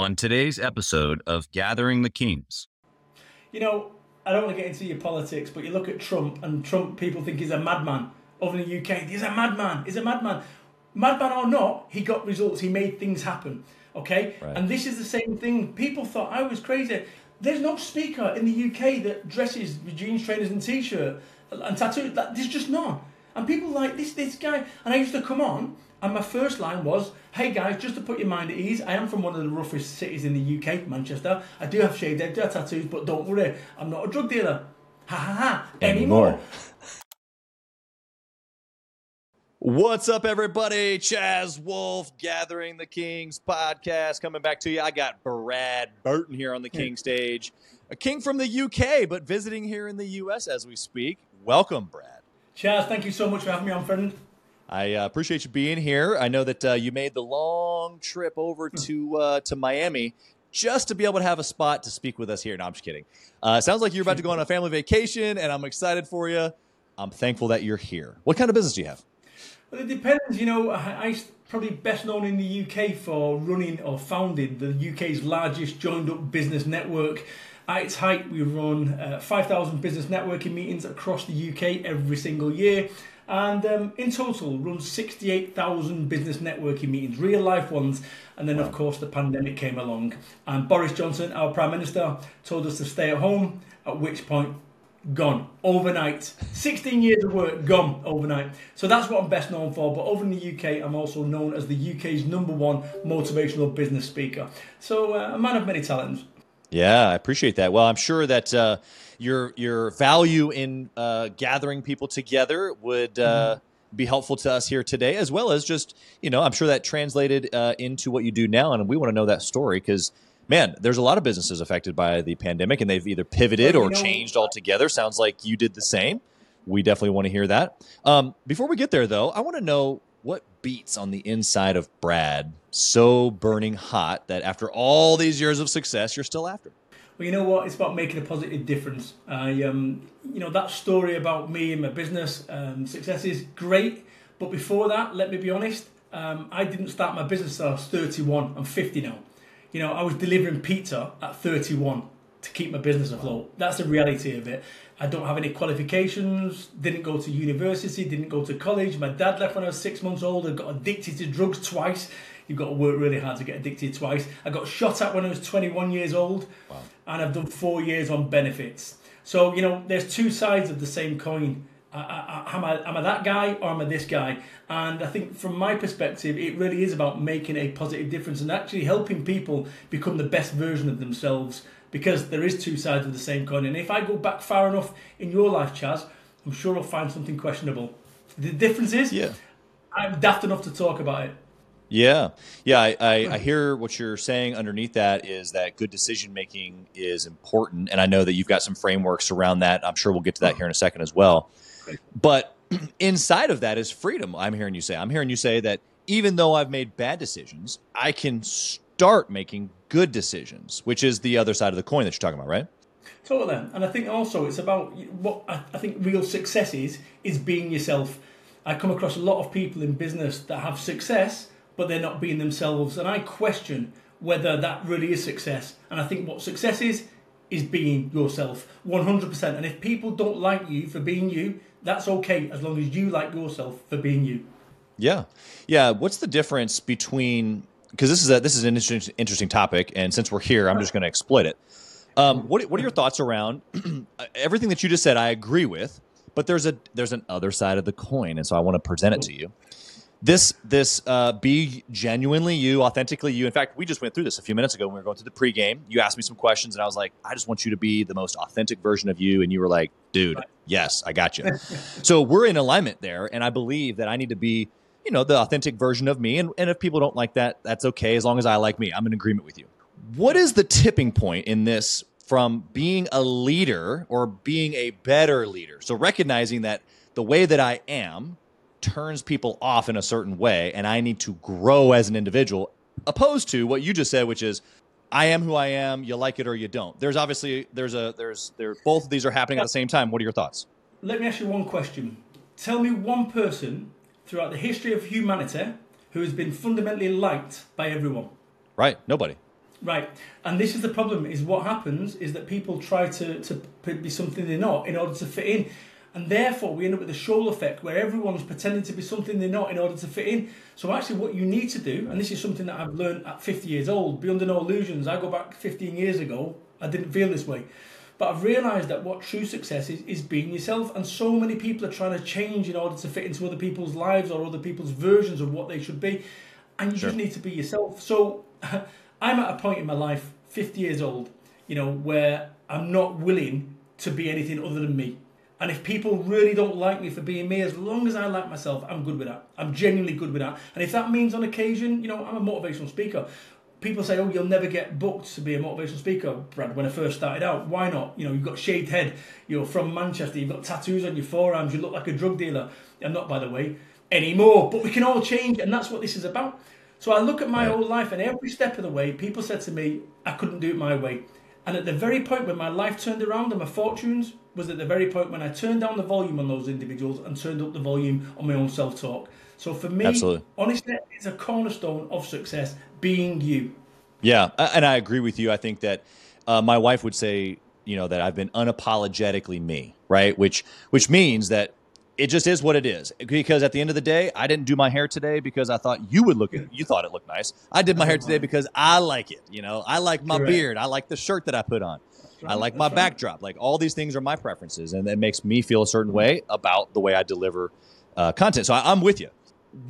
on today's episode of Gathering the Kings. You know, I don't want to get into your politics, but you look at Trump, and Trump, people think he's a madman. Over in the UK, he's a madman. He's a madman. Madman or not, he got results. He made things happen. Okay? Right. And this is the same thing. People thought I was crazy. There's no speaker in the UK that dresses with jeans, trainers, and t-shirt and tattoo. That, there's just none. And people like this, this guy. And I used to come on, and my first line was, "Hey guys, just to put your mind at ease, I am from one of the roughest cities in the UK, Manchester. I do have shaved head, tattoos, but don't worry, I'm not a drug dealer. Ha ha ha. Anymore. Anymore. What's up, everybody? Chaz Wolfe, Gathering the Kings podcast, coming back to you. I got Brad Burton here on the King stage, a king from the UK, but visiting here in the US as we speak. Welcome, Brad. Chaz, thank you so much for having me on, friend. I uh, appreciate you being here. I know that uh, you made the long trip over to uh, to Miami just to be able to have a spot to speak with us here. No, I'm just kidding. Uh, sounds like you're about to go on a family vacation, and I'm excited for you. I'm thankful that you're here. What kind of business do you have? Well, it depends. You know, I, I probably best known in the UK for running or founding the UK's largest joined up business network. At its height, we run uh, 5,000 business networking meetings across the UK every single year. And um, in total, run 68,000 business networking meetings, real life ones. And then, of course, the pandemic came along. And Boris Johnson, our Prime Minister, told us to stay at home, at which point gone overnight. 16 years of work gone overnight. So that's what I'm best known for. But over in the UK, I'm also known as the UK's number one motivational business speaker. So uh, a man of many talents. Yeah, I appreciate that. Well, I'm sure that uh, your your value in uh, gathering people together would uh, be helpful to us here today, as well as just you know, I'm sure that translated uh, into what you do now, and we want to know that story because. Man, there's a lot of businesses affected by the pandemic, and they've either pivoted or changed altogether. Sounds like you did the same. We definitely want to hear that. Um, before we get there, though, I want to know what beats on the inside of Brad so burning hot that after all these years of success, you're still after. Well, you know what? It's about making a positive difference. I, um, you know, that story about me and my business um, success is great. But before that, let me be honest, um, I didn't start my business till I was 31. I'm 50 now. You know, I was delivering pizza at 31 to keep my business afloat. That's the reality of it. I don't have any qualifications, didn't go to university, didn't go to college. My dad left when I was six months old. I got addicted to drugs twice. You've got to work really hard to get addicted twice. I got shot at when I was 21 years old, and I've done four years on benefits. So, you know, there's two sides of the same coin. I, I, I- am, I, am I that guy or am I this guy? And I think from my perspective, it really is about making a positive difference and actually helping people become the best version of themselves because there is two sides of the same coin. And if I go back far enough in your life, Chaz, I'm sure I'll find something questionable. The difference is, Yeah. I'm daft enough to talk about it. Yeah, yeah, I, I, I hmm. hear what you're saying. Underneath that is that good decision making is important, and I know that you've got some frameworks around that. I'm sure we'll get to that here in a second as well. But inside of that is freedom. I'm hearing you say. I'm hearing you say that even though I've made bad decisions, I can start making good decisions, which is the other side of the coin that you're talking about, right? Totally, and I think also it's about what I I think real success is is being yourself. I come across a lot of people in business that have success, but they're not being themselves, and I question whether that really is success. And I think what success is is being yourself, one hundred percent. And if people don't like you for being you, that's okay as long as you like yourself for being you. Yeah, yeah. What's the difference between because this is a this is an interesting interesting topic, and since we're here, I'm just going to exploit it. Um, what what are your thoughts around everything that you just said? I agree with, but there's a there's an other side of the coin, and so I want to present it to you. This this uh, be genuinely you, authentically you. In fact, we just went through this a few minutes ago when we were going through the pregame. You asked me some questions, and I was like, I just want you to be the most authentic version of you, and you were like, dude, yes, I got you. so we're in alignment there, and I believe that I need to be you know the authentic version of me and, and if people don't like that that's okay as long as i like me i'm in agreement with you what is the tipping point in this from being a leader or being a better leader so recognizing that the way that i am turns people off in a certain way and i need to grow as an individual opposed to what you just said which is i am who i am you like it or you don't. There's obviously there's a there's there both of these are happening at the same time. What are your thoughts? Let me ask you one question. Tell me one person throughout the history of humanity who has been fundamentally liked by everyone. right nobody. Right, and this is the problem: is what happens is that people try to to be something they're not in order to fit in, and therefore we end up with a shoal effect where everyone's pretending to be something they're not in order to fit in. So actually, what you need to do, and this is something that I've learned at 50 years old, be under no illusions. I go back 15 years ago, I didn't feel this way. But I've realised that what true success is, is being yourself. And so many people are trying to change in order to fit into other people's lives or other people's versions of what they should be. And you sure. just need to be yourself. So I'm at a point in my life, 50 years old, you know, where I'm not willing to be anything other than me. And if people really don't like me for being me, as long as I like myself, I'm good with that. I'm genuinely good with that. And if that means on occasion, you know, I'm a motivational speaker. People say, oh, you'll never get booked to be a motivational speaker, Brad, when I first started out. Why not? You know, you've got shaved head, you're from Manchester, you've got tattoos on your forearms, you look like a drug dealer. I'm not, by the way, anymore. But we can all change, and that's what this is about. So I look at my whole life, and every step of the way, people said to me, I couldn't do it my way. And at the very point when my life turned around and my fortunes was at the very point when I turned down the volume on those individuals and turned up the volume on my own self talk. So for me, Absolutely. honestly, it's a cornerstone of success being you. Yeah, and I agree with you. I think that uh, my wife would say, you know, that I've been unapologetically me, right? Which which means that it just is what it is. Because at the end of the day, I didn't do my hair today because I thought you would look it. You thought it looked nice. I did my hair today because I like it. You know, I like my Correct. beard. I like the shirt that I put on. I like my backdrop. Like all these things are my preferences, and that makes me feel a certain way about the way I deliver uh, content. So I, am with you.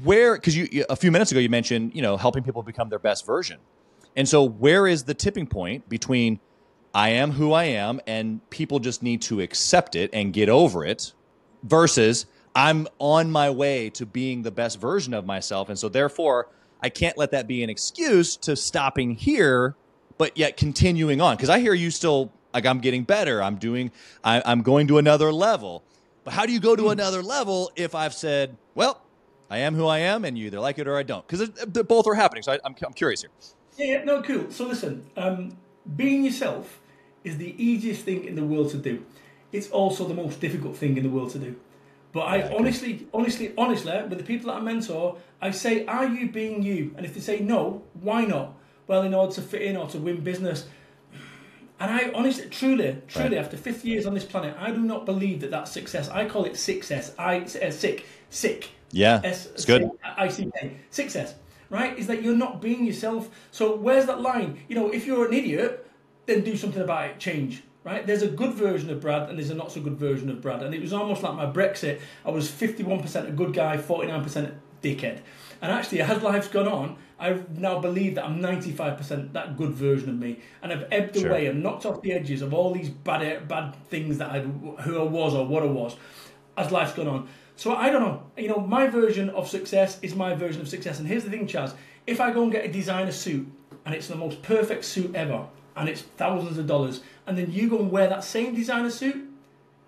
Where, because you, you a few minutes ago you mentioned you know helping people become their best version, and so where is the tipping point between I am who I am and people just need to accept it and get over it versus I'm on my way to being the best version of myself. And so therefore, I can't let that be an excuse to stopping here, but yet continuing on. Because I hear you still like I'm getting better. I'm doing, I, I'm going to another level. But how do you go to hmm. another level if I've said, well, I am who I am, and you either like it or I don't? Because both are happening. So I, am I'm curious here. Yeah, yeah, no, cool. So listen, um, being yourself is the easiest thing in the world to do it's also the most difficult thing in the world to do. But I yeah, honestly, honestly, honestly, with the people that I mentor, I say, are you being you? And if they say no, why not? Well, in order to fit in or to win business. And I honestly, truly, truly, right. after 50 years on this planet, I do not believe that that's success. I call it success. I uh, sick, sick. Yeah, S- it's good. I C K. Success, right? Is that you're not being yourself. So where's that line? You know, if you're an idiot, then do something about it. Change right? There's a good version of Brad and there's a not so good version of Brad. And it was almost like my Brexit. I was 51% a good guy, 49% dickhead. And actually, as life's gone on, I now believe that I'm 95% that good version of me. And I've ebbed sure. away and knocked off the edges of all these bad bad things that I who I was or what I was as life's gone on. So I don't know. You know, my version of success is my version of success. And here's the thing, Chaz. If I go and get a designer suit and it's the most perfect suit ever, and it's thousands of dollars, and then you go and wear that same designer suit,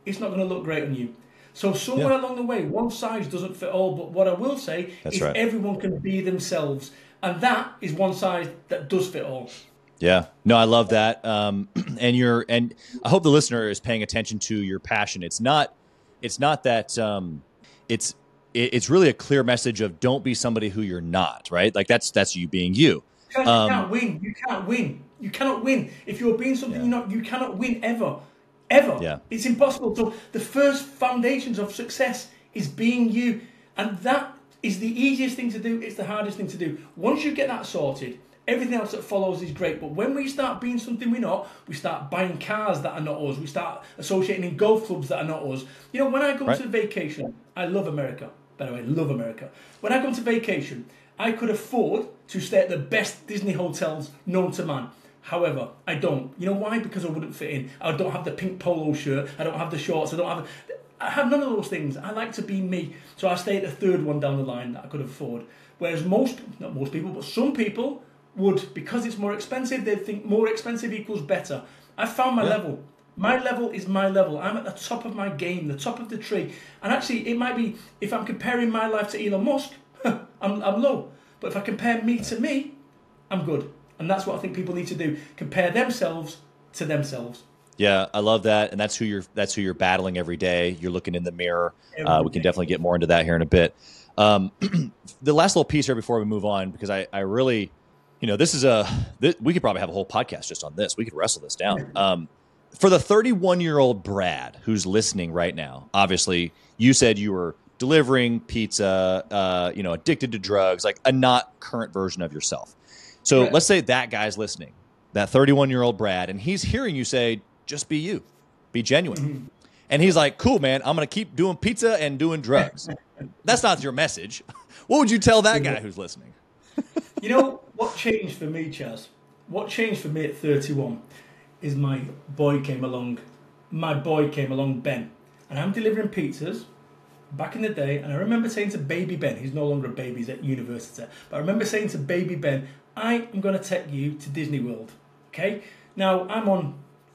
it's not going to look great on you. So somewhere yeah. along the way, one size doesn't fit all. But what I will say That's is right. everyone can be themselves, and that is one size that does fit all. Yeah, no, I love that. Um, and you're, and I hope the listener is paying attention to your passion. It's not, it's not that, um, it's, it's really a clear message of don't be somebody who you're not. Right? Like that's that's you being you. You um, can't win. You can't win. You cannot win. If you're being something yeah. you're not, you cannot win ever. Ever. Yeah. It's impossible. So the first foundations of success is being you. And that is the easiest thing to do. It's the hardest thing to do. Once you get that sorted, everything else that follows is great. But when we start being something we're not, we start buying cars that are not us. We start associating in golf clubs that are not us. You know, when I go right. to vacation, I love America. By the way, love America. When I go to vacation, I could afford to stay at the best Disney hotels known to man. However, I don't. You know why? Because I wouldn't fit in. I don't have the pink polo shirt. I don't have the shorts. I don't have. I have none of those things. I like to be me. So I stay at the third one down the line that I could afford. Whereas most, not most people, but some people would, because it's more expensive, they think more expensive equals better. I found my yeah. level. My level is my level. I'm at the top of my game, the top of the tree. And actually, it might be, if I'm comparing my life to Elon Musk, I'm, I'm low. But if I compare me to me, I'm good. And that's what I think people need to do compare themselves to themselves. Yeah, I love that, and that's who you're. That's who you're battling every day. You're looking in the mirror. Uh, we can definitely get more into that here in a bit. Um, the last little piece here before we move on, because I, I really, you know, this is a this, we could probably have a whole podcast just on this. We could wrestle this down. Um, for the 31 year old Brad who's listening right now, obviously, you said you were delivering pizza, uh, you know, addicted to drugs, like a not current version of yourself. So Right. let's say that guy's listening, that 31 year old Brad, and he's hearing you say, just be you, be genuine. Mm-hmm. And he's like, cool, man, I'm going to keep doing pizza and doing drugs. That's not your message. What would you tell that guy who's listening? You know what changed for me, Chaz? What changed for me at 31 is my boy came along. My boy came along, Ben, and I'm delivering pizzas back in the day. And I remember saying to Baby Ben, he's no longer a baby, he's at university, but I remember saying to Baby Ben, I am going to take you to Disney World. Okay? Now I'm on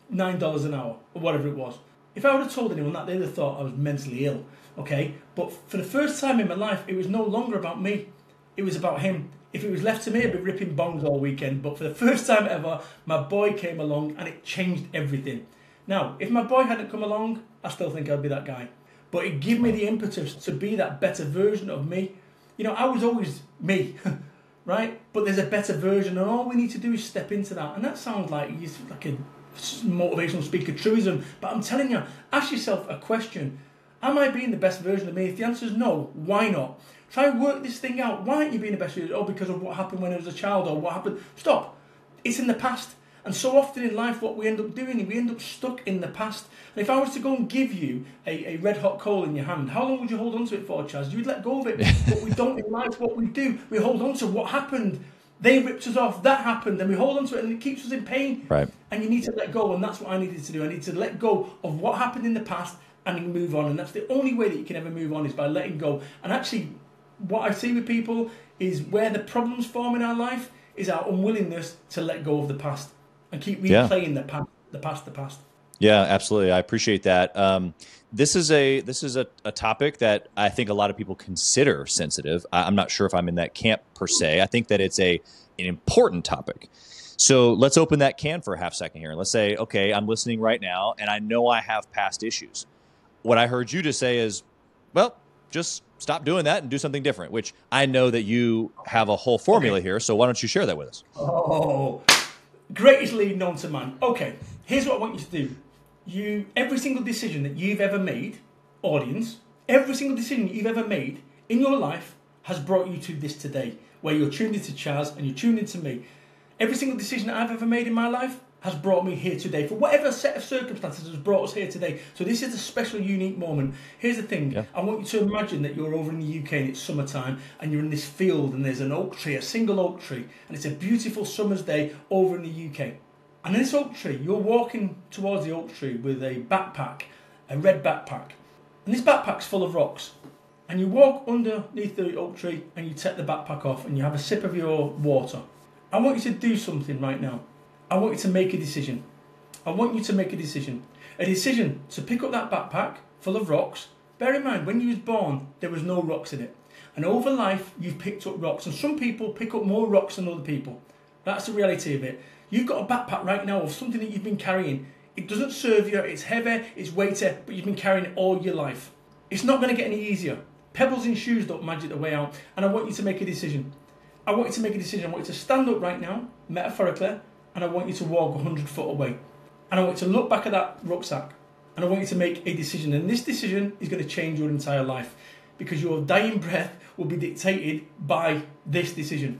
nine dollars an hour or whatever it was. If I would have told anyone that, they'd have thought I was mentally ill. Okay, but for the first time in my life, it was no longer about me. It was about him. If it was left to me, I'd be ripping bongs all weekend. But for the first time ever, my boy came along and it changed everything. Now, if my boy hadn't come along, I still think I'd be that guy. But it gave me the impetus to be that better version of me. You know, I was always me, right? But there's a better version, and all we need to do is step into that. And that sounds like like a motivational speaker truism, but I'm telling you, ask yourself a question: Am I being the best version of me? If the answer is no, why not? Try and work this thing out. Why aren't you being the best version? Oh, because of what happened when I was a child, or what happened? Stop. It's in the past. And so often in life, what we end up doing, we end up stuck in the past. And if I was to go and give you a, a red hot coal in your hand, how long would you hold on to it for, Chaz? You'd let go of it. but we don't in life. What we do, we hold on to what happened. They ripped us off. That happened, and we hold on to it, and it keeps us in pain. Right. And you need to let go, and that's what I needed to do. I need to let go of what happened in the past and move on. And that's the only way that you can ever move on is by letting go. And actually, what I see with people is where the problems form in our life is our unwillingness to let go of the past and keep Yeah. replaying the past, the past, the past. Yeah, absolutely. I appreciate that. Um, this is a this is a, a topic that I think a lot of people consider sensitive. I, I'm not sure if I'm in that camp per se. I think that it's a an important topic. So let's open that can for a half second here. Let's say, okay, I'm listening right now, and I know I have past issues. What I heard you just say is, well, just stop doing that and do something different. Which I know that you have a whole formula here. So why don't you share that with us? Oh, greatest lead known to man. Okay, here's what I want you to do. You every single decision that you've ever made, audience, every single decision you've ever made in your life has brought you to this today, where you're tuned into Chaz and you're tuned into me. Every single decision that I've ever made in my life has brought me here today. For whatever set of circumstances has brought us here today. So this is a special, unique moment. Here's the thing. Yeah. I want you to imagine that you're over in the UK and it's summertime and you're in this field and there's an oak tree, a single oak tree, and it's a beautiful summer's day over in the UK. And in this oak tree, you're walking towards the oak tree with a backpack, a red backpack. And this backpack's full of rocks. And you walk underneath the oak tree and you take the backpack off and you have a sip of your water. I want you to do something right now. I want you to make a decision. I want you to make a decision. A decision to pick up that backpack full of rocks. Bear in mind, when you was born, there was no rocks in it. And over life, you've picked up rocks. And some people pick up more rocks than other people. That's the reality of it. You've got a backpack right now of something that you've been carrying. It doesn't serve you, it's heavy, it's weighty, but you've been carrying it all your life. It's not going to get any easier. Pebbles in shoes don't magic the way out. And I want you to make a decision. I want you to make a decision. I want you to stand up right now, metaphorically, and I want you to walk 100 foot away. And I want you to look back at that rucksack, and I want you to make a decision. And this decision is going to change your entire life because your dying breath will be dictated by this decision.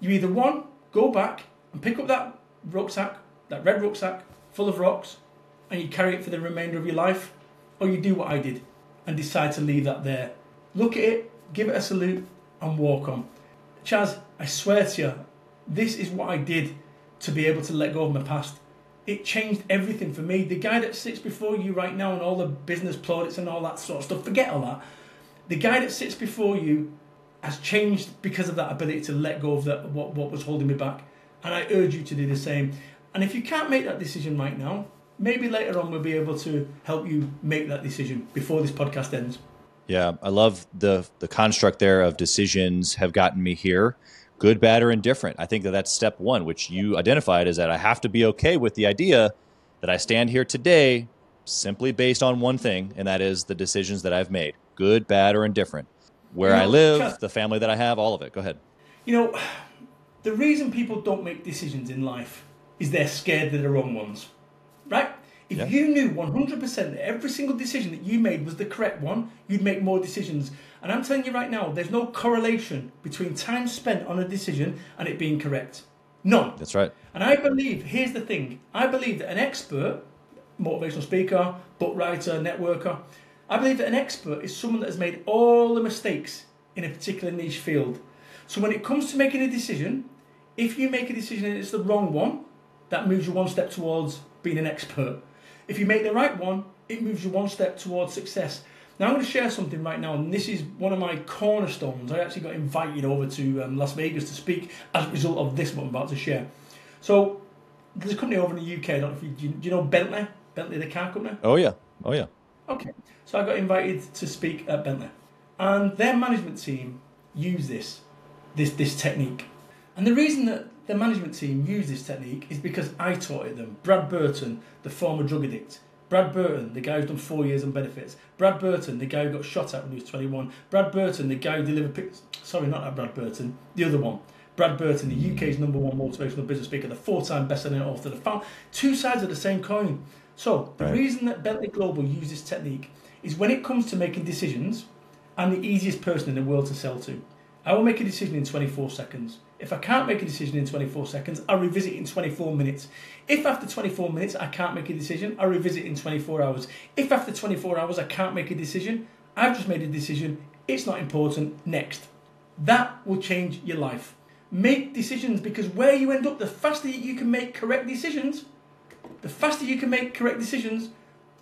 You either one, go back and pick up that rucksack, that red rucksack full of rocks, and you carry it for the remainder of your life, or you do what I did and decide to leave that there. Look at it, give it a salute, and walk on. Chaz, I swear to you, this is what I did to be able to let go of my past. It changed everything for me. The guy that sits before you right now and all the business plaudits and all that sort of stuff, forget all that. The guy that sits before you has changed because of that ability to let go of that what, what was holding me back. And I urge you to do the same. And if you can't make that decision right now, maybe later on we'll be able to help you make that decision before this podcast ends. Yeah, I love the the construct there of decisions have gotten me here, good, bad, or indifferent. I think that that's step one, which you identified is that I have to be okay with the idea that I stand here today simply based on one thing, and that is the decisions that I've made, good, bad, or indifferent. Where I live, the family that I have, all of it. Go ahead. You know, the reason people don't make decisions in life is they're scared they're the wrong ones, right? If Yeah. you knew 100% that every single decision that you made was the correct one, you'd make more decisions. And I'm telling you right now, there's no correlation between time spent on a decision and it being correct. None. That's right. And I believe, here's the thing I believe that an expert, motivational speaker, book writer, networker, I believe that an expert is someone that has made all the mistakes in a particular niche field. So when it comes to making a decision, if you make a decision and it's the wrong one, that moves you one step towards being an expert. If you make the right one, it moves you one step towards success. Now I'm going to share something right now, and this is one of my cornerstones. I actually got invited over to um, Las Vegas to speak as a result of this what I'm about to share. So there's a company over in the UK. I don't know if you, do you, do you know Bentley, Bentley the car company. Oh yeah. Oh yeah. Okay. So I got invited to speak at Bentley. And their management team use this, this, this technique. And the reason that the management team use this technique is because I taught it them. Brad Burton, the former drug addict. Brad Burton, the guy who's done four years on benefits. Brad Burton, the guy who got shot at when he was 21. Brad Burton, the guy who delivered pic- Sorry, not that Brad Burton, the other one. Brad Burton, the UK's number one motivational business speaker, the four-time best-selling author, the found two sides of the same coin. So the Right. reason that Bentley Global use this technique is when it comes to making decisions, I'm the easiest person in the world to sell to. I will make a decision in 24 seconds. If I can't make a decision in 24 seconds, I'll revisit in 24 minutes. If after 24 minutes I can't make a decision, I'll revisit in 24 hours. If after 24 hours I can't make a decision, I've just made a decision, it's not important, next. That will change your life. Make decisions because where you end up, the faster you can make correct decisions, the faster you can make correct decisions,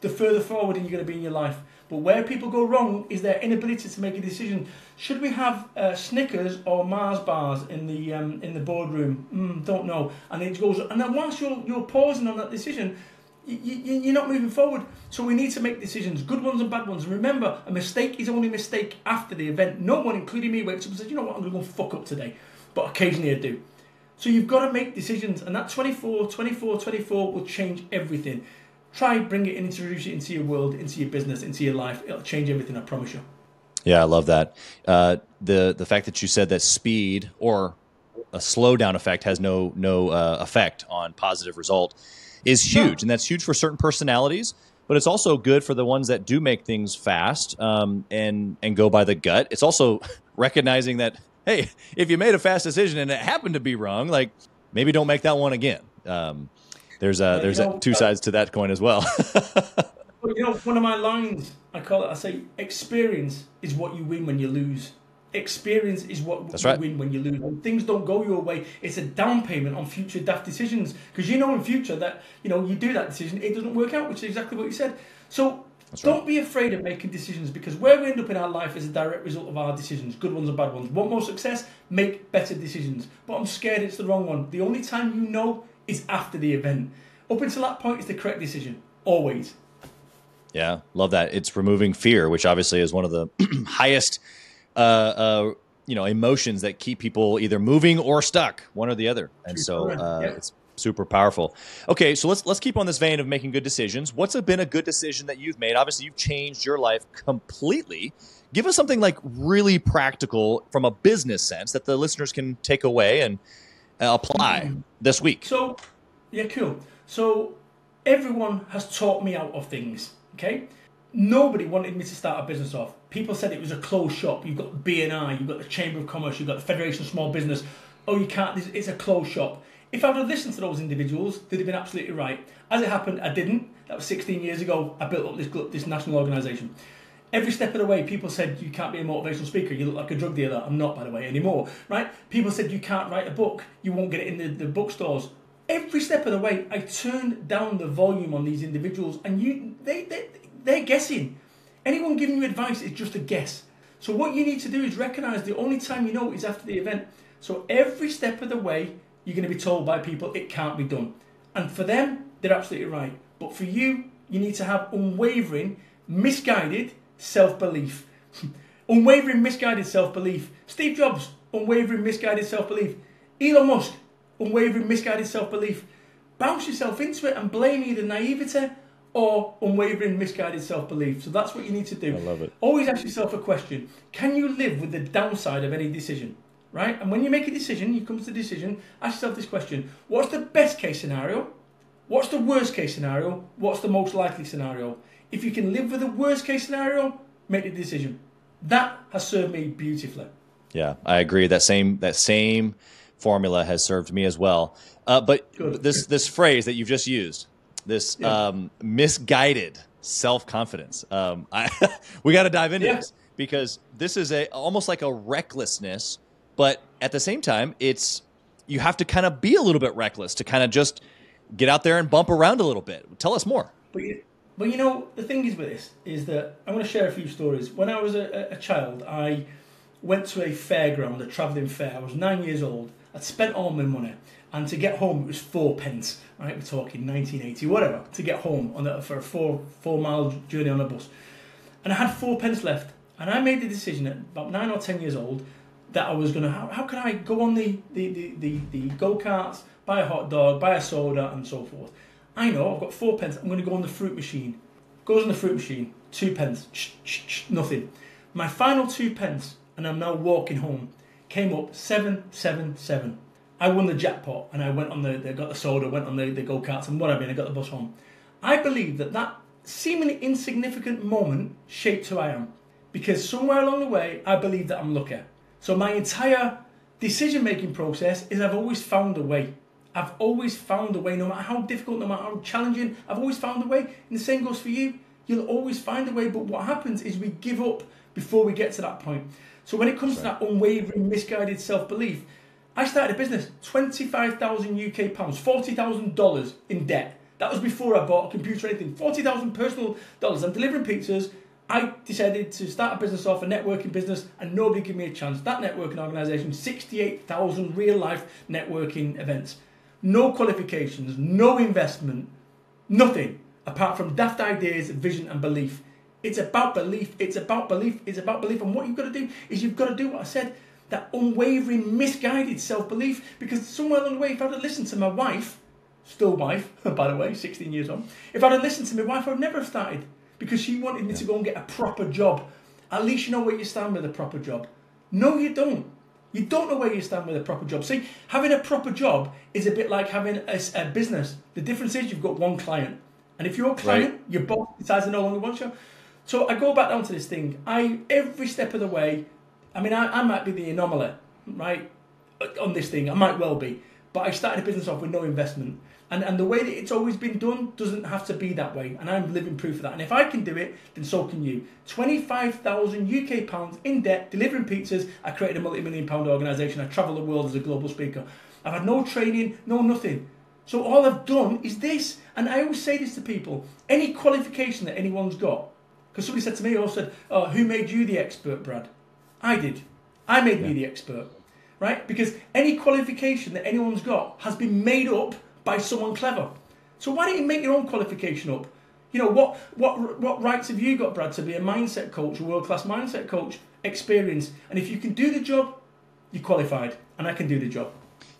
the further forward you're going to be in your life. But where people go wrong is their inability to make a decision. Should we have uh, Snickers or Mars bars in the um, in the boardroom? Mm, don't know. And it goes. And then whilst you're you're pausing on that decision, you, you're not moving forward. So we need to make decisions, good ones and bad ones. And remember, a mistake is only a mistake after the event. No one, including me, wakes up and says, "You know what? I'm going to fuck up today." But occasionally I do. So you've got to make decisions, and that 24, 24, 24 will change everything. Try bring it in, introduce it into your world, into your business, into your life. It'll change everything. I promise you. Yeah, I love that. Uh, the the fact that you said that speed or a slowdown effect has no no uh, effect on positive result is huge, and that's huge for certain personalities. But it's also good for the ones that do make things fast um, and and go by the gut. It's also recognizing that hey, if you made a fast decision and it happened to be wrong, like maybe don't make that one again. Um, there's a there's a, two uh, sides to that coin as well. Well, you know, one of my lines, I call it, I say, experience is what you win when you lose. Experience is what That's you right. win when you lose. When things don't go your way, it's a down payment on future daft decisions. Because you know in future that, you know, you do that decision, it doesn't work out, which is exactly what you said. So don't be afraid of making decisions because where we end up in our life is a direct result of our decisions, good ones and bad ones. Want more success? Make better decisions. But I'm scared it's the wrong one. The only time you know is after the event. Up until that point, it's the correct decision. Always. Yeah, love that. It's removing fear, which obviously is one of the highest, uh, uh, you know, emotions that keep people either moving or stuck, one or the other. And so uh, yeah. it's super powerful. Okay, so let's let's keep on this vein of making good decisions. What's been a good decision that you've made? Obviously, you've changed your life completely. Give us something like really practical from a business sense that the listeners can take away and Uh, apply mm. this week. So, yeah, cool. So, everyone has taught me out of things. Okay, nobody wanted me to start a business off. People said it was a closed shop. You've got BNI, you've got the Chamber of Commerce, you've got the Federation of Small Business. Oh, you can't. It's a closed shop. If I would have listened to those individuals, they'd have been absolutely right. As it happened, I didn't. That was 16 years ago. I built up this this national organisation. Every step of the way, people said you can't be a motivational speaker. You look like a drug dealer. I'm not, by the way, anymore. Right? People said you can't write a book. You won't get it in the, the bookstores. Every step of the way, I turned down the volume on these individuals, and you they they they're guessing. Anyone giving you advice is just a guess. So what you need to do is recognise the only time you know is after the event. So every step of the way, you're going to be told by people it can't be done, and for them, they're absolutely right. But for you, you need to have unwavering, misguided self-belief. unwavering, misguided self-belief. Steve Jobs, unwavering, misguided self-belief. Elon Musk, unwavering, misguided self-belief. Bounce yourself into it and blame either naivety or unwavering, misguided self-belief. So that's what you need to do. I love it. Always ask yourself a question: Can you live with the downside of any decision? right? And when you make a decision, you come to the decision, ask yourself this question What's the best case scenario? What's the worst case scenario? What's the most likely scenario? If you can live with the worst case scenario, make the decision. That has served me beautifully. Yeah, I agree. That same that same formula has served me as well. Uh, but Good. this this phrase that you've just used, this Yeah. um, misguided self confidence, um, we got to dive into Yeah. this because this is a almost like a recklessness, but at the same time, it's you have to kind of be a little bit reckless to kind of just get out there and bump around a little bit. Tell us more. But you, but you know, the thing is with this is that I'm going to share a few stories. When I was a, a child, I went to a fairground, a travelling fair. I was nine years old. I'd spent all my money, and to get home it was four pence. Right, we're talking 1980, whatever. To get home on for a four four mile journey on a bus, and I had four pence left. And I made the decision at about nine or ten years old that I was gonna how, how can I go on the the, the, the, the go karts, buy a hot dog, buy a soda, and so forth. I know I've got four pence. I'm gonna go on the fruit machine. Goes on the fruit machine, two pence, shh, shh, shh, nothing. My final two pence, and I'm now walking home, came up seven seven seven. I won the jackpot, and I went on the, I got the soda, went on the, the go karts, and whatever, and I got the bus home. I believe that that seemingly insignificant moment shaped who I am, because somewhere along the way, I believe that I'm lucky. So my entire decision making process is I've always found a way. I've always found a way, no matter how difficult, no matter how challenging, I've always found a way. And the same goes for you. You'll always find a way, but what happens is we give up before we get to that point. So when it comes to that unwavering, misguided self belief, I started a business, 25,000 UK pounds, $40,000 in debt. That was before I bought a computer or anything. 40,000 personal dollars. I'm delivering pizzas. I decided to start a business off, a networking business, and nobody gave me a chance. That networking organisation, 68,000 real life networking events. No qualifications, no investment, nothing apart from daft ideas, vision, and belief. It's about belief. It's about belief. It's about belief. And what you've got to do is you've got to do what I said that unwavering, misguided self belief. Because somewhere along the way, if I'd have listened to my wife, still wife, by the way, 16 years on, if I'd have listened to my wife, I would never have started because she wanted me to go and get a proper job. At least you know where you stand with a proper job. No, you don't. You don't know where you stand with a proper job. See, having a proper job is a bit like having a, a business. The difference is you've got one client. And if your client, Right. your boss decides to no longer want you. So I go back down to this thing. I every step of the way, I mean, I, I might be the anomaly, right, on this thing. I might well be. But I started a business off with no investment. And, and the way that it's always been done doesn't have to be that way. And I'm living proof of that. And if I can do it, then so can you. 25,000 UK pounds in debt, delivering pizzas. I created a multi million pound organisation. I travel the world as a global speaker. I've had no training, no nothing. So all I've done is this. And I always say this to people any qualification that anyone's got, because somebody said to me, also said, oh, who made you the expert, Brad? I did. I made me the expert, right? Because any qualification that anyone's got has been made up by someone clever. So why don't you make your own qualification up? You know what? What what rights have you got, Brad, to be a mindset coach, a world class mindset coach, experience? And if you can do the job, you're qualified, and I can do the job.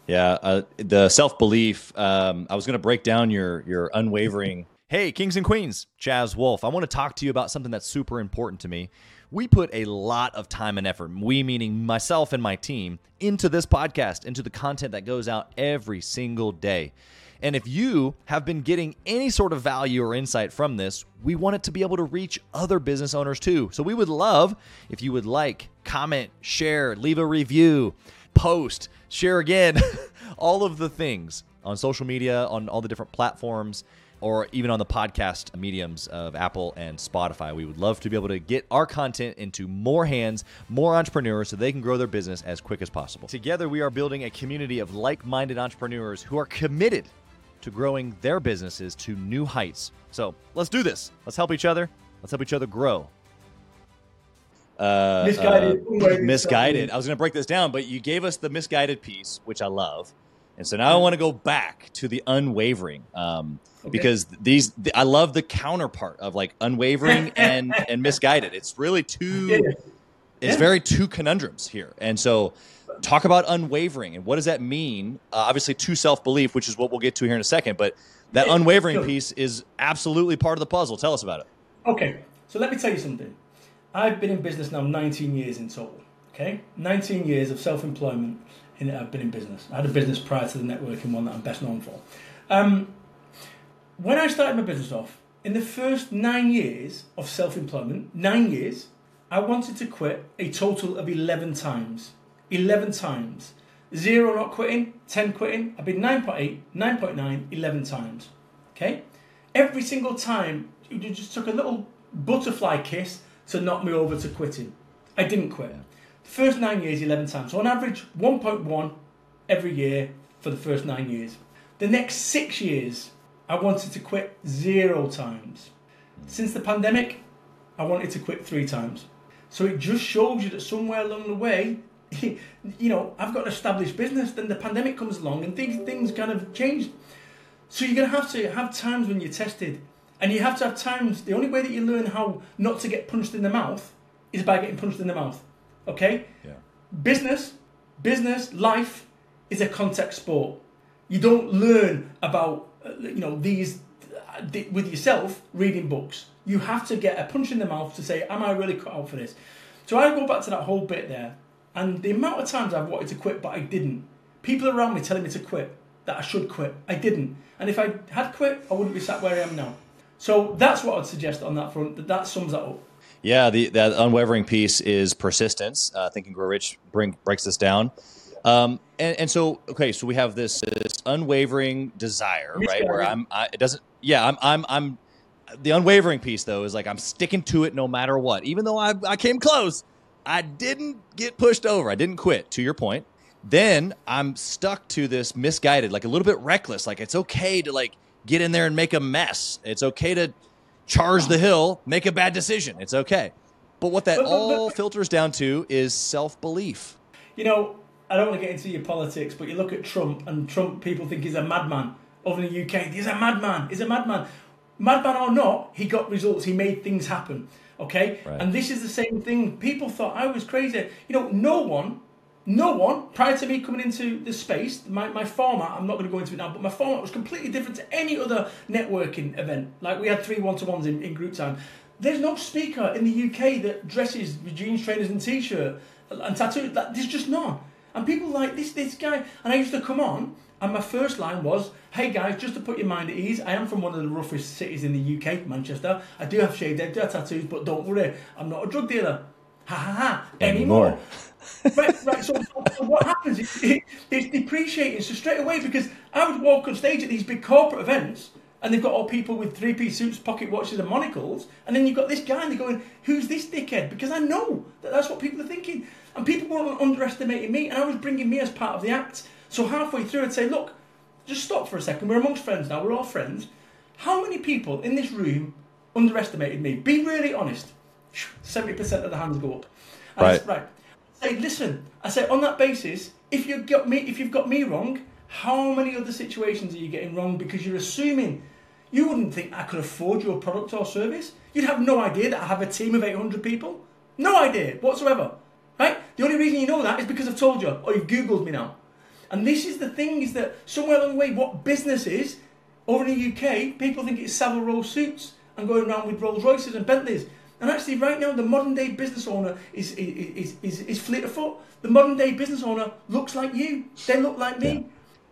Yeah, uh, the self belief. Um, I was going to break down your your unwavering. Hey, kings and queens, Chaz Wolfe. I want to talk to you about something that's super important to me. We put a lot of time and effort, we meaning myself and my team, into this podcast, into the content that goes out every single day. And if you have been getting any sort of value or insight from this, we want it to be able to reach other business owners too. So we would love if you would like, comment, share, leave a review, post, share again, all of the things on social media, on all the different platforms, or even on the podcast mediums of Apple and Spotify. We would love to be able to get our content into more hands, more entrepreneurs, so they can grow their business as quick as possible. Together, we are building a community of like minded entrepreneurs who are committed to growing their businesses to new heights. So let's do this. Let's help each other. Let's help each other grow. Uh, Misguided, uh, misguided. I was going to break this down, but you gave us the misguided piece, which I love. And so now I want to go back to the unwavering, um, Okay. because these th- I love the counterpart of like unwavering and and misguided. It's really two. It's Yeah. very two conundrums here, and so talk about unwavering and what does that mean? Uh, obviously, to self belief, which is what we'll get to here in a second, but that Yeah, unwavering sure. piece is absolutely part of the puzzle. Tell us about it. Okay, so let me tell you something. I've been in business now 19 years in total. Okay, 19 years of self-employment. In, I've been in business. I had a business prior to the networking one that I'm best known for. Um, when I started my business off, in the first nine years of self-employment, nine years, I wanted to quit a total of 11 times. 11 times. Zero not quitting, 10 quitting. I've been 9.8, 9.9, 11 times. Okay? Every single time, you just took a little butterfly kiss to knock me over to quitting. I didn't quit. First nine years, 11 times. So on average, 1.1 every year for the first nine years. The next six years, I wanted to quit zero times. Since the pandemic, I wanted to quit three times. So it just shows you that somewhere along the way, you know, I've got an established business, then the pandemic comes along and things, things kind of change. So you're going to have to have times when you're tested. And you have to have times, the only way that you learn how not to get punched in the mouth is by getting punched in the mouth. Okay? Yeah. Business, business, life is a contact sport. You don't learn about, you know, these uh, with yourself reading books. You have to get a punch in the mouth to say, am I really cut out for this? So I go back to that whole bit there. And the amount of times I've wanted to quit, but I didn't. People around me telling me to quit, that I should quit. I didn't. And if I had quit, I wouldn't be sat where I am now. So that's what I'd suggest on that front. That, that sums that up. Yeah, the that unwavering piece is persistence. Uh, Think and Grow Rich bring, breaks this down. Um, and, and so okay, so we have this, this unwavering desire, right? Where I'm, I, it doesn't, yeah, I'm, I'm, I'm. The unwavering piece though is like I'm sticking to it no matter what, even though I, I came close. I didn't get pushed over. I didn't quit. To your point, then I'm stuck to this misguided, like a little bit reckless. Like it's okay to like get in there and make a mess. It's okay to charge the hill, make a bad decision. It's okay. But what that all filters down to is self belief. You know, I don't want to get into your politics, but you look at Trump, and Trump people think he's a madman. Over in the UK, he's a madman. He's a madman. Madman or not, he got results. He made things happen. Okay, Right. and this is the same thing. People thought I was crazy. You know, no one, no one prior to me coming into the space, my, my format. I'm not going to go into it now, but my format was completely different to any other networking event. Like we had three one to ones in, in group time. There's no speaker in the UK that dresses with jeans, trainers, and t-shirt and tattooed. That there's just none. And people like this this guy. And I used to come on, and my first line was, "Hey guys, just to put your mind at ease, I am from one of the roughest cities in the UK, Manchester. I do have shaved head, do have tattoos, but don't worry, I'm not a drug dealer. Ha ha ha. Anymore. right, right. So, so, so what happens? Is it, it's depreciating. So straight away, because I would walk on stage at these big corporate events, and they've got all people with three-piece suits, pocket watches, and monocles, and then you've got this guy, and they're going, "Who's this dickhead?" Because I know that that's what people are thinking, and people were underestimating me, and I was bringing me as part of the act. So halfway through, I'd say, "Look, just stop for a second. We're amongst friends now. We're all friends. How many people in this room underestimated me? Be really honest. Seventy percent of the hands go up. And I Right. s- right. Say, listen. I say, on that basis, if you've got me, if you've got me wrong, how many other situations are you getting wrong because you're assuming? You wouldn't think I could afford your product or service. You'd have no idea that I have a team of 800 people. No idea whatsoever. Right? The only reason you know that is because I've told you, or you've Googled me now. And this is the thing: is that somewhere along the way, what business is over in the UK, people think it's Savile Row suits and going around with Rolls Royces and Bentleys. And actually, right now, the modern day business owner is is, is, is fleet of foot. The modern day business owner looks like you. They look like me. Yeah.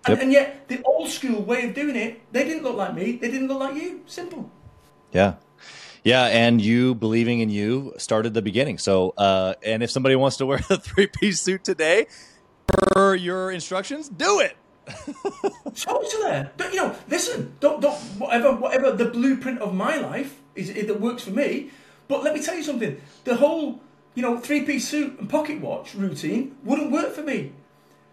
And, Yep. and yet, the old school way of doing it, they didn't look like me. They didn't look like you. Simple. Yeah. Yeah, and you believing in you started the beginning. So, uh, and if somebody wants to wear a three-piece suit today, per your instructions, do it. Totally. But you know, listen, don't don't whatever whatever the blueprint of my life is it that works for me. But let me tell you something. The whole you know three piece suit and pocket watch routine wouldn't work for me.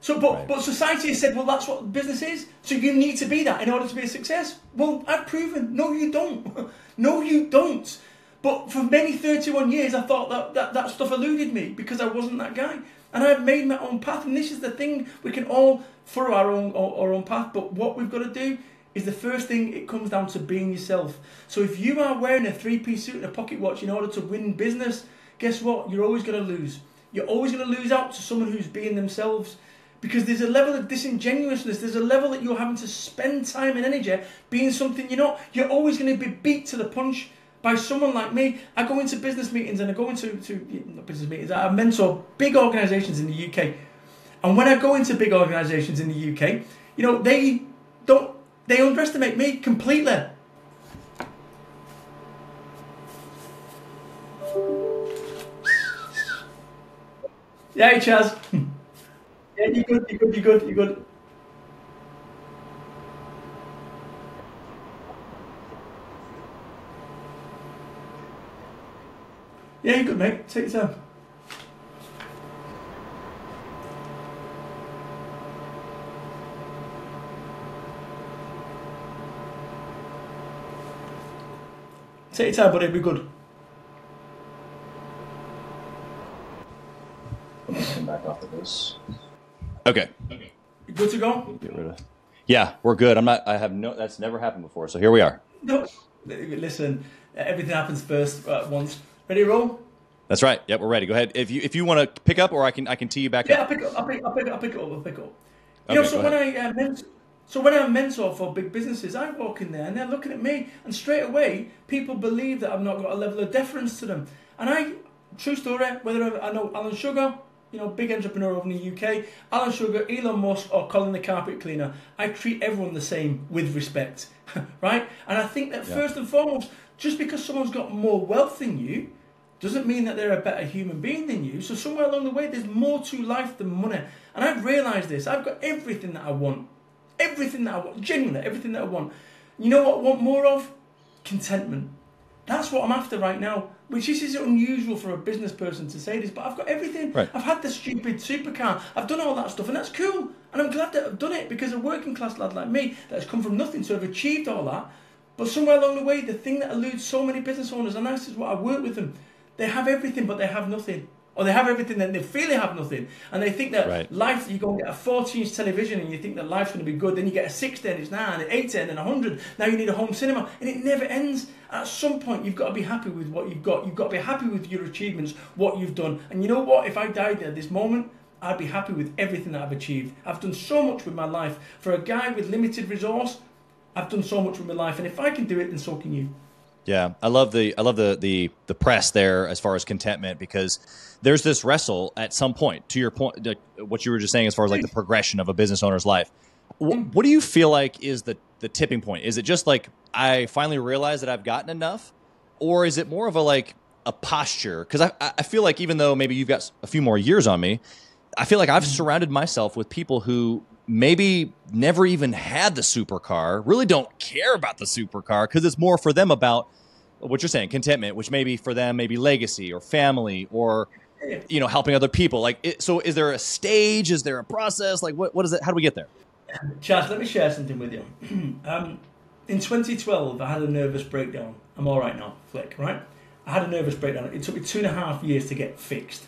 So, but Right. but society has said, well, that's what business is. So you need to be that in order to be a success. Well, I've proven, no, you don't. no, you don't. But for many 31 years, I thought that, that that stuff eluded me because I wasn't that guy. And I've made my own path. And this is the thing, we can all follow our own, our, our own path. But what we've got to do is the first thing, it comes down to being yourself. So if you are wearing a three-piece suit and a pocket watch in order to win business, guess what? You're always going to lose. You're always going to lose out to someone who's being themselves because there's a level of disingenuousness there's a level that you're having to spend time and energy being something you're not you're always going to be beat to the punch by someone like me. I go into business meetings and I go into to not business meetings. I mentor big organisations in the UK, and when I go into big organisations in the UK, you know they don't they underestimate me completely. Yeah, Chaz. yeah, you good, you good, you good, you good. Yeah, you good, mate. Take your time. Take your time, buddy. Be good. Come back of this. Okay. You good to go? Get rid of. Yeah, we're good. I'm not. I have no. That's never happened before. So here we are. No. Listen, everything happens first at once. Ready to roll? That's right. Yep, we're ready. Go ahead. If you if you want to pick up, or I can I can tee you back Yeah, I'll up. pick up. I'll pick, I'll pick, I'll pick it up. I'll pick it up. You Okay, know, so when I uh, ment- so when I mentor for big businesses, I walk in there and they're looking at me, and straight away people believe that I've not got a level of deference to them. And I, true story, whether I know Alan Sugar, you know, big entrepreneur over in the UK, Alan Sugar, Elon Musk, or Colin the carpet cleaner, I treat everyone the same with respect, right? And I think that Yeah. first and foremost, just because someone's got more wealth than you, doesn't mean that they're a better human being than you. So somewhere along the way, there's more to life than money. And I've realised this. I've got everything that I want. Everything that I want. Genuinely, everything that I want. You know what I want more of? Contentment. That's what I'm after right now. Which is, is unusual for a business person to say this, but I've got everything. Right. I've had the stupid supercar. I've done all that stuff, and that's cool. And I'm glad that I've done it because a working class lad like me that has come from nothing to have achieved all that. But somewhere along the way, the thing that eludes so many business owners, and this is what I work with them, they have everything, but they have nothing. Or they have everything and they feel they have nothing. And they think that Right. life, you go and get a 40 inch television and you think that life's going to be good. Then you get a 60 and it's 9, an 80 and a 100. Now you need a home cinema. And it never ends. At some point, you've got to be happy with what you've got. You've got to be happy with your achievements, what you've done. And you know what? If I died at this moment, I'd be happy with everything that I've achieved. I've done so much with my life. For a guy with limited resource, I've done so much with my life. And if I can do it, then so can you. Yeah, I love the I love the the the press there as far as contentment because there's this wrestle at some point. To your point, what you were just saying as far as like the progression of a business owner's life. Wh- What do you feel like is the the tipping point? Is it just like I finally realized that I've gotten enough, or is it more of a like a posture? Because I I feel like even though maybe you've got a few more years on me, I feel like I've surrounded myself with people who maybe never even had the supercar, really don't care about the supercar because it's more for them about what you're saying, contentment, which maybe for them maybe legacy or family or you know helping other people. Like, it, so is there a stage? Is there a process? Like, what what is it? How do we get there? Chaz, let me share something with you. um, in 2012, I had a nervous breakdown. I'm all right now, Flick, right? I had a nervous breakdown. It took me two and a half years to get fixed.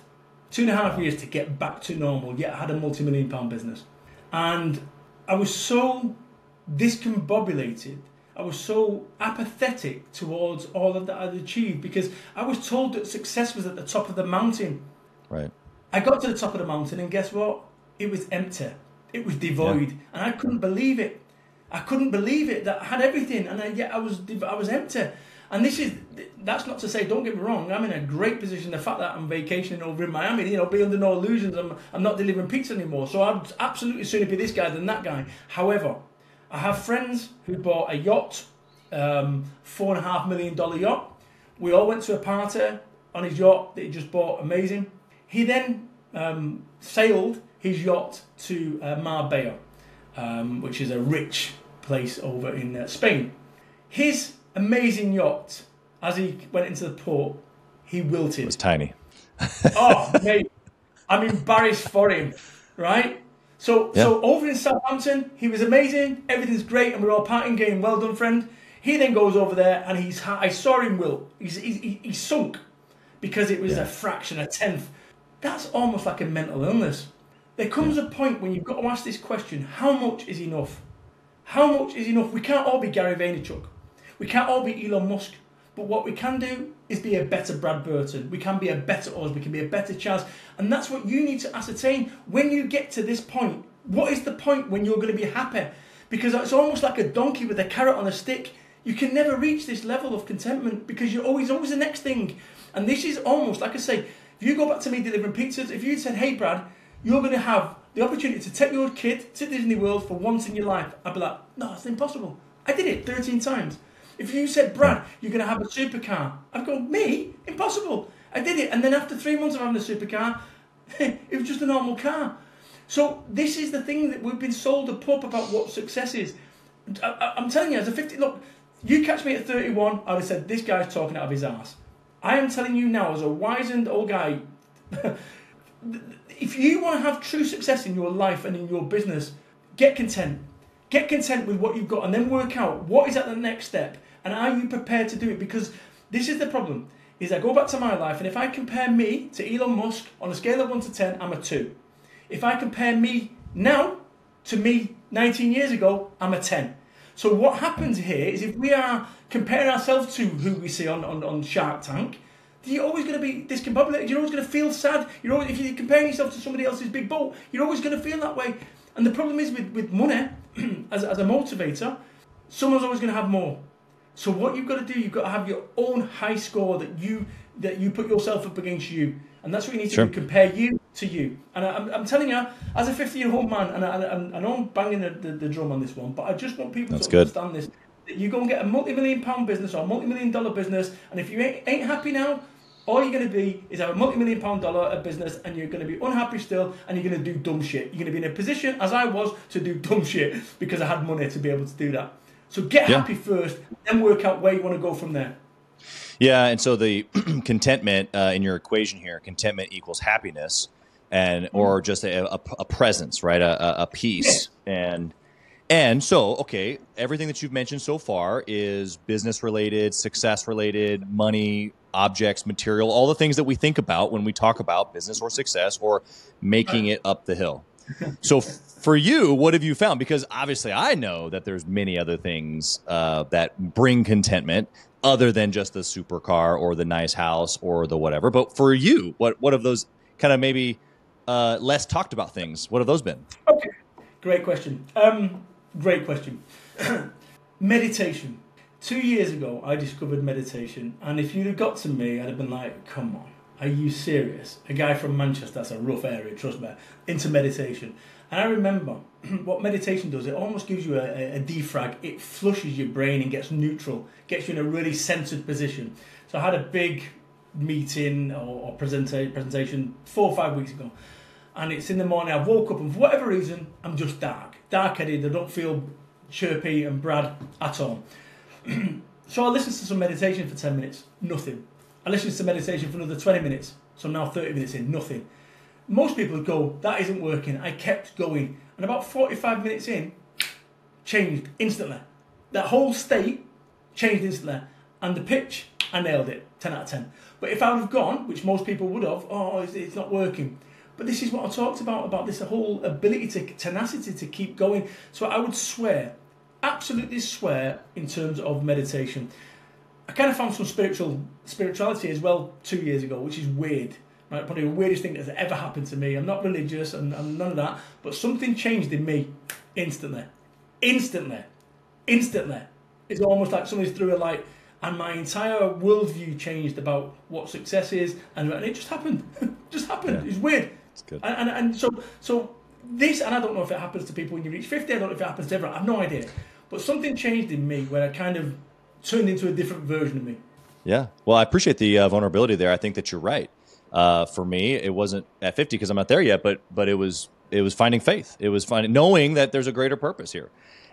Two and a half years to get back to normal, yet I had a multi million pound business. And I was so discombobulated. I was so apathetic towards all of that I'd achieved because I was told that success was at the top of the mountain. Right. I got to the top of the mountain, and guess what? It was empty. It was devoid, and I couldn't believe it. I couldn't believe it that I had everything, and I, yet I was I was empty. And this is that's not to say. Don't get me wrong. I'm in a great position. The fact that I'm vacationing over in Miami, you know, be under no illusions. I'm I'm not delivering pizza anymore. So I'd absolutely sooner be this guy than that guy. However, I have friends who bought a yacht, um, four and a half million dollar yacht. We all went to a party on his yacht that he just bought. Amazing. He then um, sailed his yacht to uh, Marbella, um, which is a rich place over in uh, Spain. His amazing yacht, as he went into the port, he wilted. It was tiny. Oh, mate, I'm embarrassed for him, right? So, so over in Southampton, he was amazing. Everything's great, and we're all parting game. Well done, friend. He then goes over there, and he's. I saw him wilt. He's he's, he- he's sunk because it was Yeah. a fraction, a tenth. That's almost like a mental illness. There comes a point when you've got to ask this question: How much is enough? How much is enough? We can't all be Gary Vaynerchuk. We can't all be Elon Musk. But what we can do is be a better Brad Burton. We can be a better us. We can be a better Chaz. And that's what you need to ascertain when you get to this point. What is the point when you're going to be happy? Because it's almost like a donkey with a carrot on a stick. You can never reach this level of contentment because you're always always the next thing. And this is almost like I say, if you go back to me delivering pizzas, if you said, "Hey, Brad, you're going to have the opportunity to take your kid to Disney World for once in your life," I'd be like, "No, it's impossible." I did it 13 times. If you said, Brad, you're going to have a supercar, I'd go, me? Impossible. I did it. And then after three months of having a supercar, it was just a normal car. So this is the thing that we've been sold a pup about what success is. I, am telling you, as a 50, look, you catch me at 31, I'd have said, this guy's talking out of his ass. I am telling you now, as a wizened old guy, if you want to have true success in your life and in your business, get content. Get content with what you've got and then work out what is at the next step and are you prepared to do it? Because this is the problem. Is I go back to my life and if I compare me to Elon Musk on a scale of 1 to 10, I'm a 2. If I compare me now to me 19 years ago, I'm a 10. So what happens here is if we are comparing ourselves to who we see on, on, on Shark Tank, you're always going to be discombobulated. You're always going to feel sad. You're always, if you're comparing yourself to somebody else's big boat, you're always going to feel that way. And the problem is with, with money, as, as a motivator, someone's always going to have more. So what you've got to do, you've got to have your own high score that you that you put yourself up against you, and that's what you need to sure. do. Compare you to you. And I, am I'm telling you, as a 50 year old man, and I, I, I know I'm banging the, the, the, drum on this one, but I just want people that's to good. understand this. That you go and get a multi million pound business or a multi million dollar business, and if you ain't, ain't happy now, all you're going to be is have a multi-million pound dollar a business and you're going to be unhappy still and you're going to do dumb shit. You're going to be in a position, as I was, to do dumb shit because I had money to be able to do that. So get yeah. happy first, then work out where you want to go from there. Yeah, and so the contentment uh, in your equation here, contentment equals happiness, and mm-hmm. or just a, a, a presence, right? A, a peace, yeah. and and so okay, everything that you've mentioned so far is business related, success related, money, objects, material, all the things that we think about when we talk about business or success or making it up the hill. So for you, what have you found? Because obviously, I know that there's many other things uh, that bring contentment other than just the supercar or the nice house or the whatever. But for you, what what have those kind of maybe uh, less talked about things? What have those been? Okay, great question. Um, great question. meditation. Two years ago, I discovered meditation, and if you'd have got to me, I'd have been like, "Come on, are you serious? A guy from Manchester, that's a rough area, trust me, into meditation." And I remember what meditation does, it almost gives you a, a, defrag. It flushes your brain and gets neutral, gets you in a really centered position. So I had a big meeting or, or presenta- presentation four or five weeks ago. And it's in the morning, I woke up and for whatever reason, I'm just dark. Dark headed, I don't feel chirpy and Brad at all. so I listened to some meditation for 10 minutes, nothing. I listened to meditation for another 20 minutes, so I'm now 30 minutes in, nothing most people would go, that isn't working. I kept going. And about 45 minutes in, changed instantly. That whole state changed instantly. And the pitch, I nailed it, 10 out of 10. But if I would have gone, which most people would have, oh, it's, not working. But this is what I talked about, about this whole ability to, tenacity to keep going. So I would swear, absolutely swear, in terms of meditation. I kind of found some spiritual spirituality as well two years ago, which is weird Right, probably the weirdest thing that's ever happened to me. I'm not religious and, and none of that, but something changed in me instantly. Instantly. Instantly. It's almost like somebody threw a light and my entire worldview changed about what success is and, and it just happened. just happened. Yeah. It's weird. It's good. And, and, and so so this and I don't know if it happens to people when you reach 50, I don't know if it happens to everyone, I have no idea. But something changed in me where I kind of turned into a different version of me. Yeah. Well, I appreciate the uh, vulnerability there. I think that you're right. Uh, for me, it wasn't at 50 because I'm not there yet, but but it was it was finding faith. It was finding knowing that there's a greater purpose here,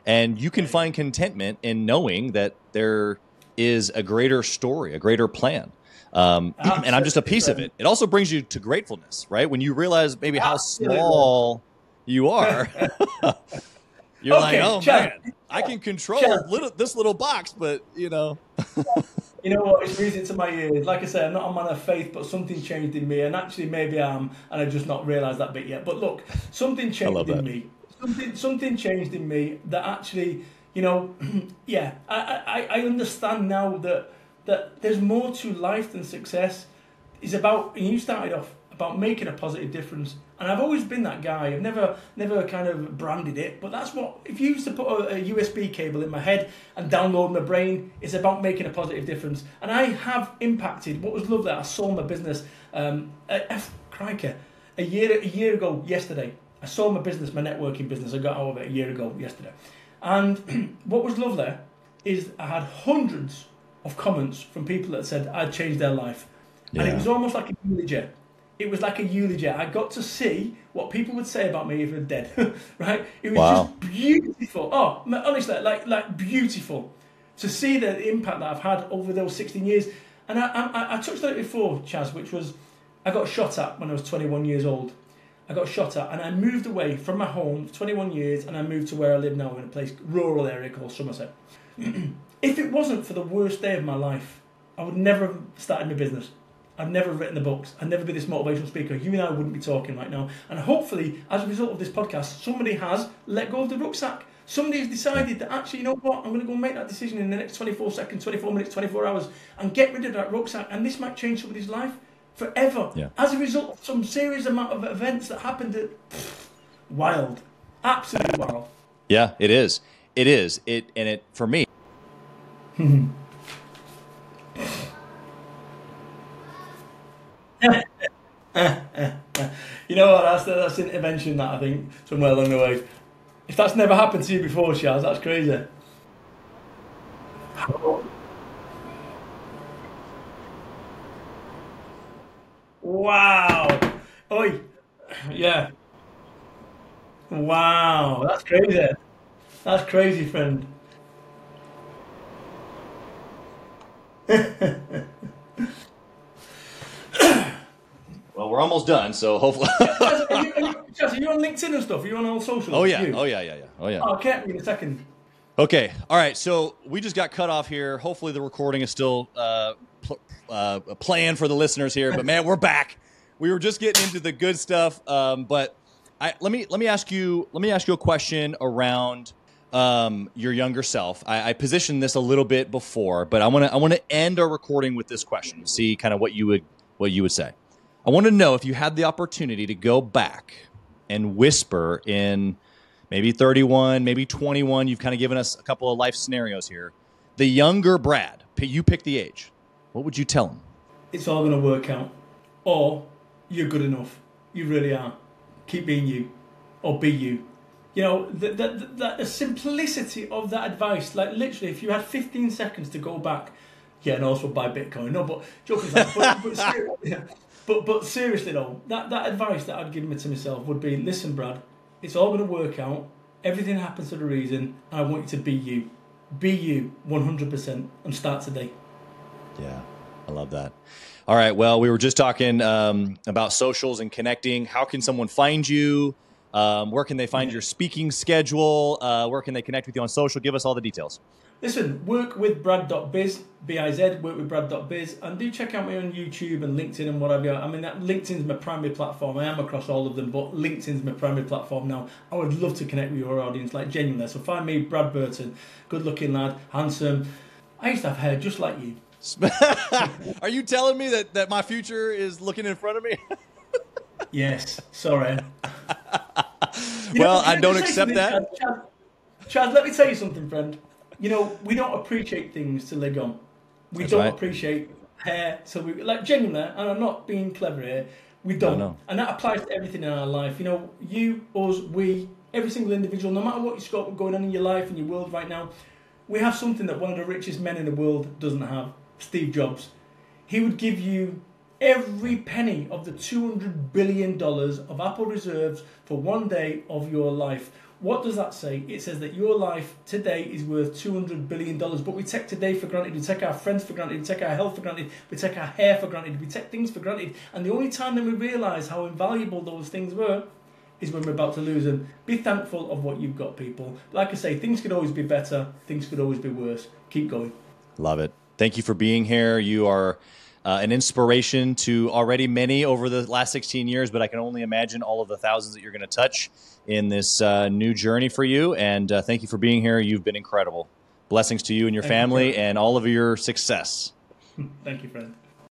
and you can find contentment in knowing that there is a greater story, a greater plan. Um, and I'm just a piece of it. It also brings you to gratefulness, right? When you realize maybe how small you are, you're okay, like, oh man, I can control little, this little box, but you know. you know what? It's music to my ears. Like I said, I'm not a man of faith, but something changed in me, and actually maybe I am, and I've just not realised that bit yet. But look, something changed in me. Something something changed in me that actually, you know, yeah, I, I, I understand now that that there's more to life than success. It's about, and you started off about making a positive difference, and I've always been that guy. I've never never kind of branded it, but that's what if you used to put a, a USB cable in my head and download my brain, it's about making a positive difference. And I have impacted. What was lovely, I sold my business. Um, F, crikey, a year a year ago yesterday. I sold my business, my networking business. I got out of it a year ago yesterday. And what was lovely is I had hundreds of comments from people that said I'd changed their life. Yeah. And it was almost like a eulogy. It was like a eulogy. I got to see what people would say about me if I'm dead, right? It was wow. just beautiful. Oh, honestly, like like beautiful to see the impact that I've had over those 16 years. And I, I, I touched on it before, Chaz, which was I got shot at when I was 21 years old. I got shot at, and I moved away from my home for 21 years, and I moved to where I live now in a place rural area called Somerset. if it wasn't for the worst day of my life, I would never have started my business. I've never written the books. I'd never be this motivational speaker. You and I wouldn't be talking right now. And hopefully, as a result of this podcast, somebody has let go of the rucksack. Somebody has decided that actually, you know what, I'm going to go make that decision in the next 24 seconds, 24 minutes, 24 hours, and get rid of that rucksack. And this might change somebody's life forever yeah. as a result of some serious amount of events that happened. At, pff, wild, absolutely wild. Yeah, it is. It is. It and it for me. you know what? That's that's an intervention that I think somewhere along the way. If that's never happened to you before, Chaz, that's crazy. Wow. Oi. Yeah. Wow. That's crazy. That's crazy, friend. well, we're almost done, so hopefully. are, you, are, you, are, you, on LinkedIn and stuff? Are you on all social? Oh yeah. You? Oh yeah. Yeah. Yeah. Oh yeah. Oh, okay. In a second. Okay. All right. So we just got cut off here. Hopefully the recording is still uh, pl- uh, planned for the listeners here. But man, we're back. We were just getting into the good stuff. Um, but I, let me let me ask you let me ask you a question around um, your younger self. I, I positioned this a little bit before, but I want to I want to end our recording with this question. See kind of what you would what you would say. I want to know if you had the opportunity to go back and whisper in maybe 31, maybe 21. You've kind of given us a couple of life scenarios here. The younger Brad, you pick the age. What would you tell him? It's all going to work out. Or you're good enough. You really are. Keep being you. Or be you. You know, the, the, the, the simplicity of that advice, like literally, if you had 15 seconds to go back, yeah, and also buy Bitcoin. No, but joking aside, but, but. but, but seriously though, that, that advice that I'd give me to myself would be, listen, Brad, it's all going to work out. Everything happens for a reason. And I want you to be you. Be you 100% and start today. Yeah, I love that. All right. Well, we were just talking um, about socials and connecting. How can someone find you? Um, where can they find your speaking schedule? Uh, where can they connect with you on social? Give us all the details. Listen, work with Brad.biz, B-I-Z, work with Brad.biz, and do check out me on YouTube and LinkedIn and whatever. I mean, that LinkedIn's my primary platform. I am across all of them, but LinkedIn's my primary platform now. I would love to connect with your audience, like genuinely. So find me, Brad Burton, good-looking lad, handsome. I used to have hair just like you. Are you telling me that, that my future is looking in front of me? yes. Sorry. well, know, I don't accept that. Chad, Chad, let me tell you something, friend you know, we don't appreciate things till they're gone. We That's don't right. appreciate hair till we like genuinely, and I'm not being clever here. We don't, no, no. and that applies to everything in our life. You know, you, us, we, every single individual, no matter what you've got going on in your life and your world right now, we have something that one of the richest men in the world doesn't have. Steve Jobs. He would give you every penny of the $200 billion of Apple reserves for one day of your life. What does that say? It says that your life today is worth $200 billion, but we take today for granted, we take our friends for granted, we take our health for granted, we take our hair for granted, we take things for granted. And the only time that we realise how invaluable those things were is when we're about to lose them. Be thankful of what you've got, people. Like I say, things could always be better, things could always be worse. Keep going. Love it. Thank you for being here. You are uh, an inspiration to already many over the last 16 years, but I can only imagine all of the thousands that you're going to touch in this uh, new journey for you. And uh, thank you for being here. You've been incredible. Blessings to you and your thank family you, and all of your success. Thank you, friend.